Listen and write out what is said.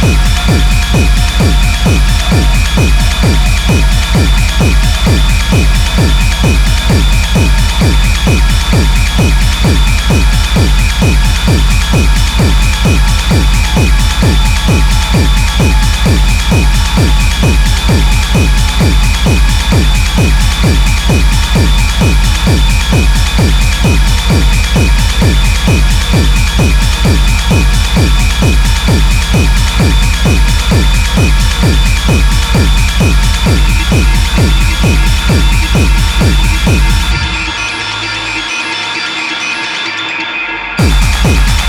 Peace.